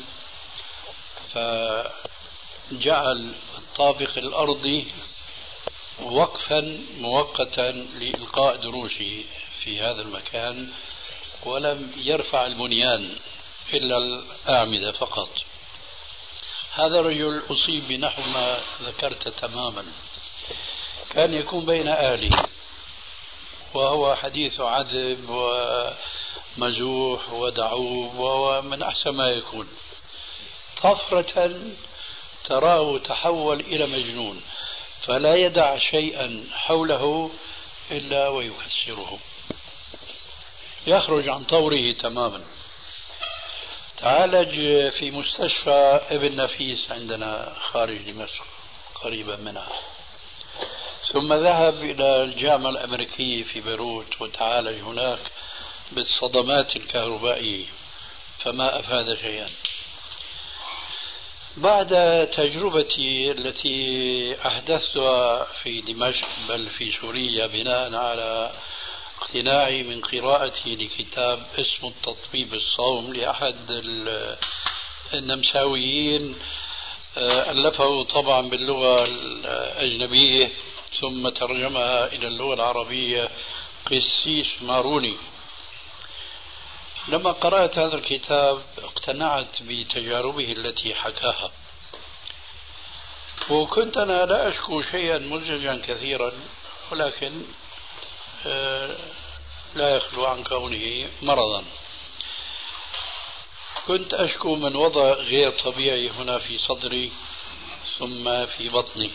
فجعل الطابق الأرضي وقفا مؤقتا لإلقاء دروسه في هذا المكان ولم يرفع البنيان إلا الأعمدة فقط. هذا الرجل أصيب بنحو ما ذكرت تماما. كان يكون بين أهله وهو حديث عذب ومزوح ودعوب ومن أحسن ما يكون. طفرة تراه تحول إلى مجنون فلا يدع شيئا حوله إلا ويكسره. يخرج عن طوره تماما. تعالج في مستشفى ابن نفيس عندنا خارج دمشق قريبا منها. ثم ذهب إلى الجامعة الأمريكية في بيروت وتعالج هناك بالصدمات الكهربائية فما أفاد شيئا. بعد تجربتي التي أحدثتها في دمشق بل في سوريا بناء على اقتناعي من قراءتي لكتاب اسمه التطبيب الصوم لأحد النمساويين آه، ألفه طبعا باللغة الأجنبية. ثم ترجمها إلى اللغة العربية قسيس ماروني. لما قرأت هذا الكتاب اقتنعت بتجاربه التي حكاها. وكنت أنا لا أشكو شيئا مزعجا كثيرا ولكن آه، لا يخلو عن كونه مرضا. كنت أشكو من وضع غير طبيعي هنا في صدري ثم في بطني.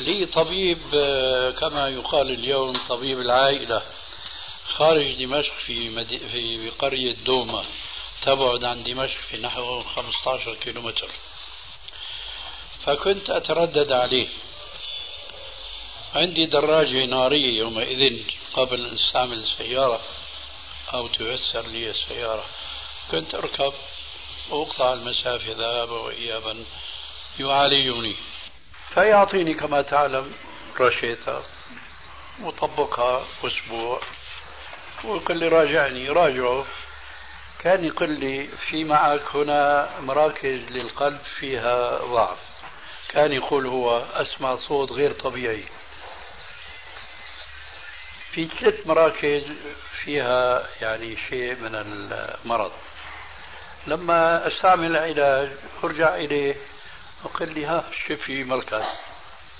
لي طبيب آه، كما يقال اليوم طبيب العائلة خارج دمشق في مدي... في قرية دوما تبعد عن دمشق في نحو 15 كيلومتر. فكنت أتردد عليه. عندي دراجة نارية يومئذ قبل أن أستعمل السيارة أو تيسر لي السيارة. كنت أركب وأقطع المسافة ذهابا وإيابا. يعالجني. فيعطيني كما تعلم رشيتة وطبقها أسبوع. ويقول لي راجعني راجعه كان يقول لي في معك هنا مراكز للقلب فيها ضعف. كان يقول هو أسمع صوت غير طبيعي. في ثلاث مراكز فيها يعني شيء من المرض. لما أستعمل العلاج أرجع إليه وقال لي ها شوف في مركز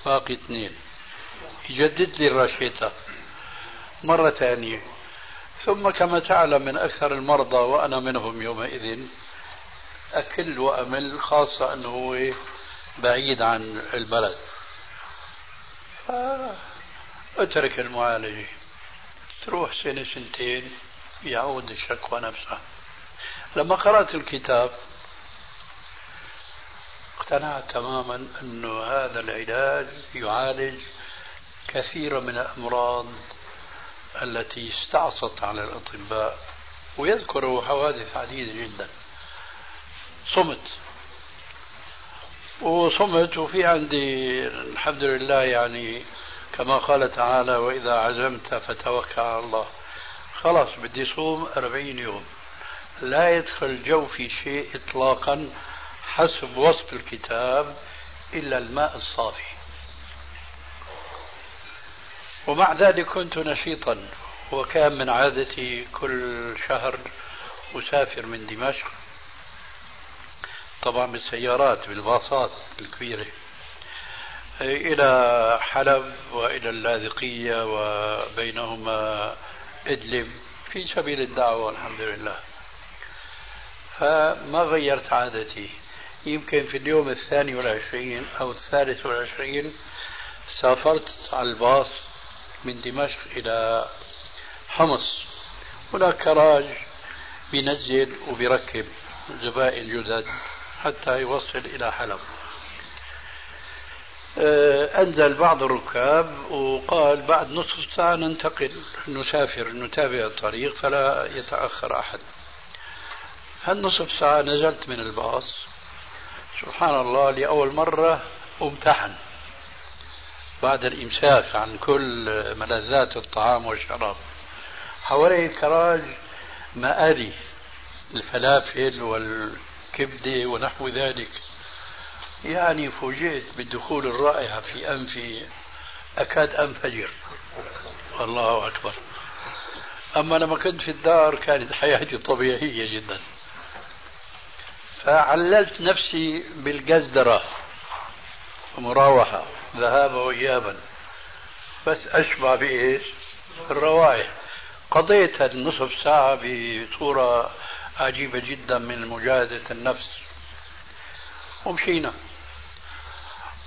باقي اثنين. يجدد لي الراشيتا مرة ثانية. ثم كما تعلم من أكثر المرضى وأنا منهم يومئذ أكل وأمل خاصة أنه هو بعيد عن البلد. أترك المعالجة. تروح سنة سنتين يعود الشكوى نفسها. لما قرأت الكتاب اقتنعت تماما أن هذا العلاج يعالج كثير من الأمراض التي استعصت على الأطباء ويذكر حوادث عديدة جدا. صمت. وصمت وفي عندي الحمد لله يعني كما قال تعالى وإذا عزمت فتوكل على الله. خلاص بدي صوم أربعين يوم. لا يدخل جو في شيء إطلاقا حسب وصف الكتاب إلا الماء الصافي. ومع ذلك كنت نشيطا وكان من عادتي كل شهر أسافر من دمشق. طبعا بالسيارات بالباصات الكبيرة. إلى حلب وإلى اللاذقية وبينهما إدلب في سبيل الدعوة الحمد لله. فما غيرت عادتي. يمكن في اليوم الثاني والعشرين أو الثالث والعشرين سافرت على الباص من دمشق إلى حمص. هناك كراج بينزل وبيركب زبائن جدد حتى يوصل إلى حلب. آه، أنزل بعض الركاب وقال بعد نصف ساعة ننتقل نسافر نتابع الطريق فلا يتأخر أحد. هالنصف ساعة نزلت من الباص سبحان الله لأول مرة امتحن بعد الإمساك عن كل ملذات الطعام والشراب. حوالي الكراج مآري الفلافل والكبدة ونحو ذلك. يعني فوجئت بالدخول الرائحة في أنفي أكاد أنفجر. الله أكبر. أما لما كنت في الدار كانت حياتي طبيعية جدا. فعللت نفسي بالجزدرة مراوحة ذهابا وإيابا. بس أشبع بإيش؟ الروائح قضيت النصف ساعة بصورة عجيبة جدا من مجاهدة النفس. ومشينا.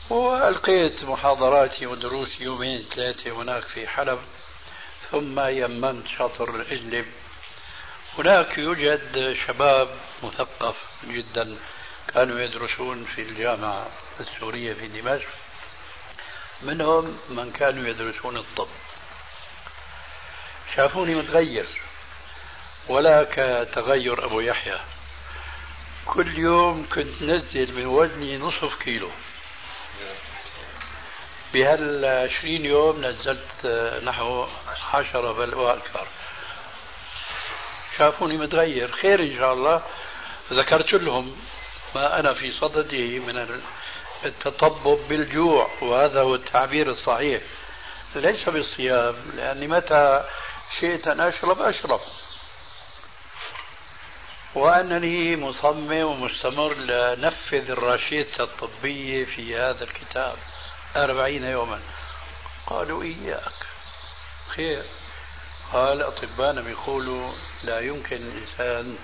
وألقيت محاضراتي ودروسي يومين ثلاثة هناك في حلب. ثم يمنت شاطر إدلب هناك يوجد شباب مثقف جدا كانوا يدرسون في الجامعة السورية في دمشق. منهم من كانوا يدرسون الطب. شافوني متغير ولا كتغير أبو يحيى. كل يوم كنت نزل من وزني نصف كيلو. بهال 20 يوم نزلت نحو عشرة بل وأكثر شافوني متغير خير إن شاء الله. ذكرت لهم ما أنا في صدده من التطبب بالجوع وهذا هو التعبير الصحيح. ليس بالصيام لأني متى شئت أن أشرب أشرب. وأنني مصمم ومستمر لنفذ الرشيدة الطبية في هذا الكتاب أربعين يوما. قالوا إياك. خير. قال أطباءنا بيقولوا لا يمكن الإنسان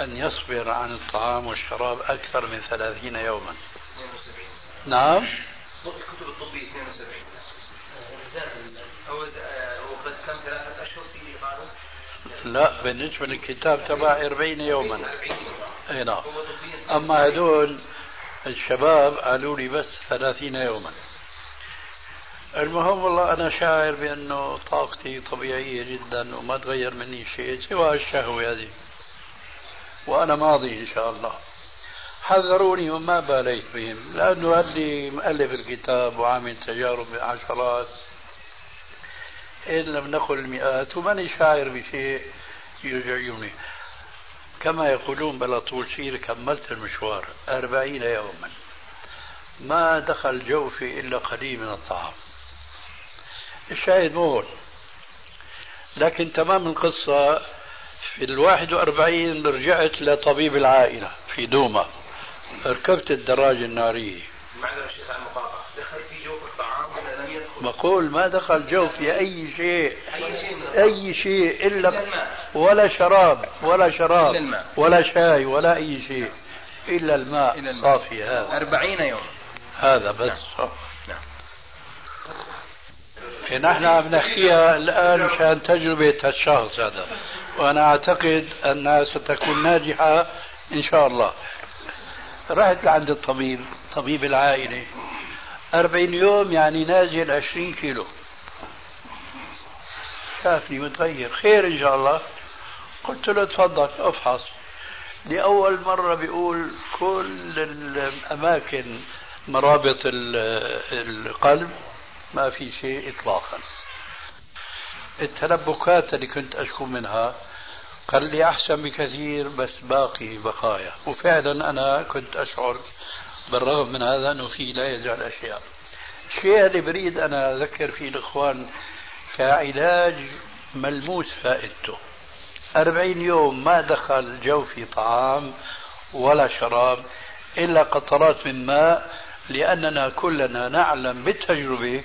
أن يصبر عن الطعام والشراب أكثر من ثلاثين يوما. 72 نعم. الكتب الطبية 72 هو قد كم ثلاثة أشهر في قالوا لا بالنسبة للكتاب تبع 40 يوما. أي نعم. أما هدول الشباب قالوا لي بس 30 يوما. المهم والله أنا شاعر بأنه طاقتي طبيعية جدا وما تغير مني شيء سوى الشهوة هذه. وأنا ماضي إن شاء الله. حذروني وما باليت بهم لأنه اللي مؤلف الكتاب وعامل تجارب بعشرات. إن لم نقل المئات وماني شاعر بشيء يجعيني كما يقولون بلا طول سير كملت المشوار. أربعين يوما. ما دخل جوفي إلا قليل من الطعام. الشاهد مو لكن تمام القصة في الواحد وأربعين رجعت لطبيب العائلة في دوما. ركبت الدراجة النارية معذرة المقاطعة دخل في جوف الطعام ولا لم يدخل؟ بقول ما دخل أي شيء. أي شيء؟ أي شيء إلا, ولا شراب ولا شراب إلا. ولا شاي ولا أي شيء. إلا الماء. إلا الماء. صافي هذا. أربعين يوم. هذا بس. نعم. نحن عم نحكيها الآن مشان تجربة الشخص هذا. وأنا أعتقد أنها ستكون ناجحة إن شاء الله. رحت لعند الطبيب طبيب العائلة. أربعين يوم يعني نازل عشرين كيلو. شافني متغير. خير إن شاء الله. قلت له تفضل أفحص. لأول مرة بيقول كل الأماكن مرابط ال- القلب. ما في شيء إطلاقا. التلبكات اللي كنت أشكو منها قال لي أحسن بكثير بس باقي بقايا. وفعلا أنا كنت أشعر بالرغم من هذا أنه في لا يزال أشياء. الشيء اللي بريد أنا أذكر فيه الإخوان كعلاج ملموس فائدته. أربعين يوم ما دخل جوفي طعام ولا شراب إلا قطرات من ماء لأننا كلنا نعلم بالتجربة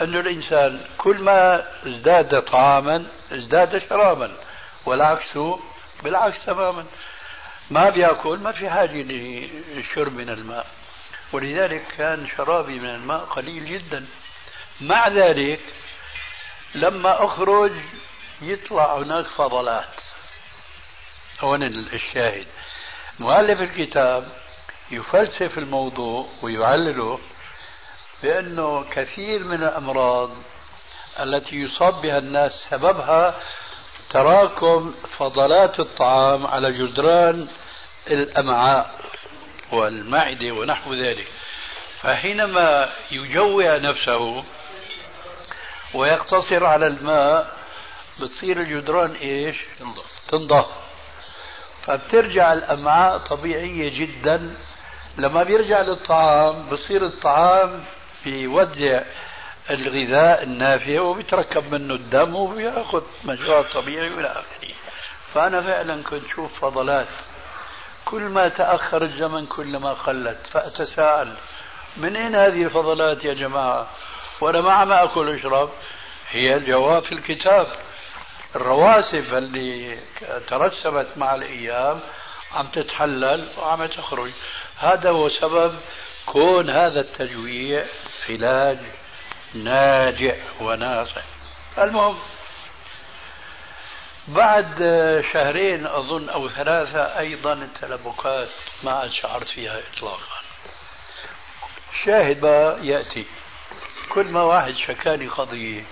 أن الإنسان كل ما ازداد طعاما ازداد شرابا والعكس بالعكس تماما. ما بيأكل ما في حاجة للشرب من الماء. ولذلك كان شرابي من الماء قليل جدا. مع ذلك لما أخرج يطلع هناك فضلات. هون الشاهد. مؤلف الكتاب يفلسف الموضوع ويعلله بأنه كثير من الأمراض التي يصاب بها الناس سببها تراكم فضلات الطعام على جدران الأمعاء والمعدة ونحو ذلك. فحينما يجوع نفسه ويقتصر على الماء بتصير الجدران إيش؟ تنضف. تنضف. فبترجع الأمعاء طبيعية جدا. لما بيرجع للطعام بصير الطعام بيوزع الغذاء النافع وبيتركب منه الدم وبيأخذ مجراه طبيعي والى آخره. فأنا فعلا كنت شوف فضلات. كل ما تأخر الزمن كلما قلت. فأتساءل من أين هذه الفضلات يا جماعة؟ وأنا ما عم أكل واشرب هي الجواب في الكتاب. الرواسب اللي ترسبت مع الأيام عم تتحلل وعم تخرج. هذا هو سبب كون هذا التجويع علاج ناجع وناصع. المهم بعد شهرين أظن أو ثلاثة أيضا التلبكات ما عاد شعرت فيها إطلاقا. بقى يأتي. كل ما واحد شكاني قضية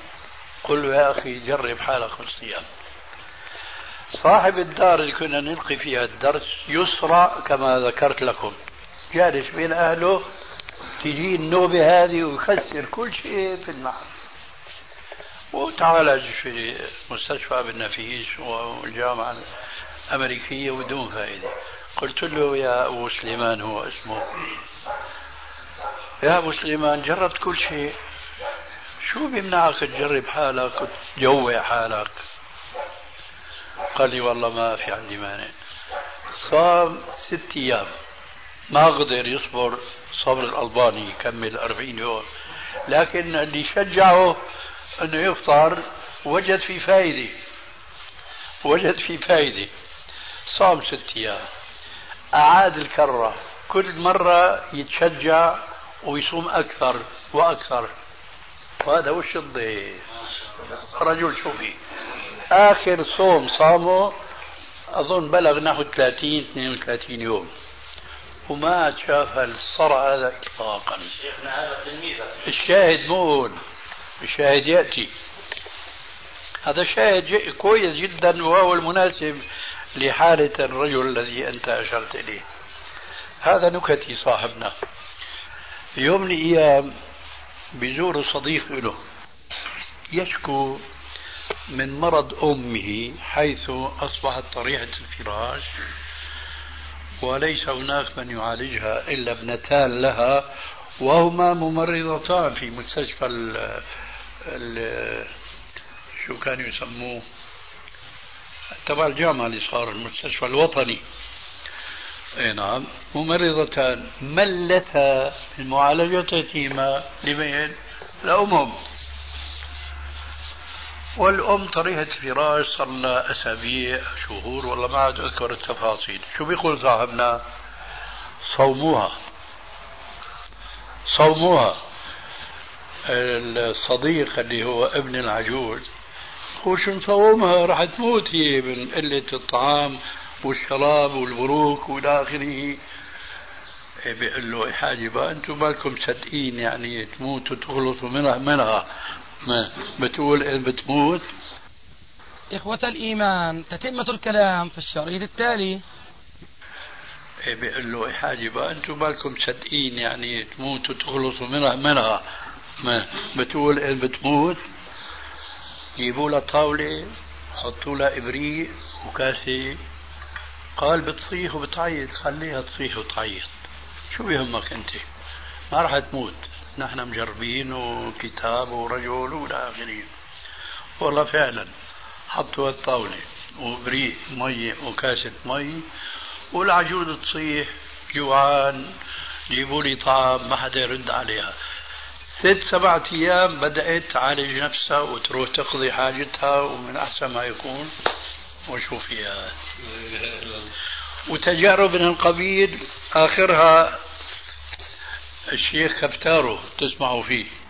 قل يا أخي جرب حالك الصيام صاحب الدار اللي كنا نلقي فيها الدرس يسرع كما ذكرت لكم. جالس بين أهله تجي النوبة هذه ويخسر كل شيء في المحل وتعالج في مستشفى ابن نفيس والجامعة الأمريكية بدون فائدة. قلت له يا أبو سليمان هو اسمه. يا أبو سليمان جربت كل شيء. شو بيمنعك تجرب حالك وتجوع حالك؟ قال لي والله ما في عندي مانع. صام ست أيام. ما قدر يصبر صبر الألباني يكمل أربعين يوم. لكن اللي شجعه أنه يفطر وجد في فائدة وجد في فائدة صام ست أيام. أعاد الكرة. كل مرة يتشجع ويصوم أكثر وأكثر. وهذا وش الضيف؟ رجل شوفي. آخر صوم صامه أظن بلغ نحو 30 32 يوم. وما شاف الصرع هذا إطلاقا. شيخنا هذا الشاهد مو الشاهد يأتي. هذا شاهد كويس جدا وهو المناسب لحالة الرجل الذي أنت أشرت إليه. هذا نكتي صاحبنا. في يوم من الأيام بزور صديق له. يشكو من مرض أمه حيث أصبحت طريحة الفراش وليس هناك من يعالجها إلا ابنتان لها وهما ممرضتان في مستشفى ال شو كانوا يسموه تبع الجامعة اللي صار المستشفى الوطني إي نعم ممرضتان ملتا المعالجة يتيمة لمين؟ لأمهم والأم طريقة فراش صار لها أسابيع شهور والله ما عاد أذكر التفاصيل. شو بيقول صاحبنا؟ صوموها. صوموها. الصديق اللي هو ابن العجوز هو شو نصومها؟ راح تموت هي من قلة الطعام والشراب والبروك والى آخره. إيه بيقول له بقى أنتم بالكم صدقين يعني تموت وتخلصوا منها منها. بتقول إن بتموت؟ إخوة الإيمان تتمة الكلام في الشريط التالي. إيه بيقول له يا حاجي بقى أنتم بالكم صدقين يعني تموت وتخلصوا منها منها. ما بتقول إن بتموت؟ جيبوا لها طاولة حطوا لها إبريق وكاسة. قال بتصيح وبتعيط خليها تصيح وتعيط. شو بيهمك أنت؟ ما راح تموت. نحن مجربين وكتاب ورجل والى آخره. والله فعلا حطوا الطاولة وبريق مي وكاسة مي والعجوز تصيح جوعان جيبوا لي طعام ما حدا يرد عليها. ست سبعة أيام بدأت تعالج نفسها وتروح تقضي حاجتها ومن أحسن ما يكون وشوفيها وتجارب من القبيل آخرها الشيخ كفتارو تسمعوا فيه.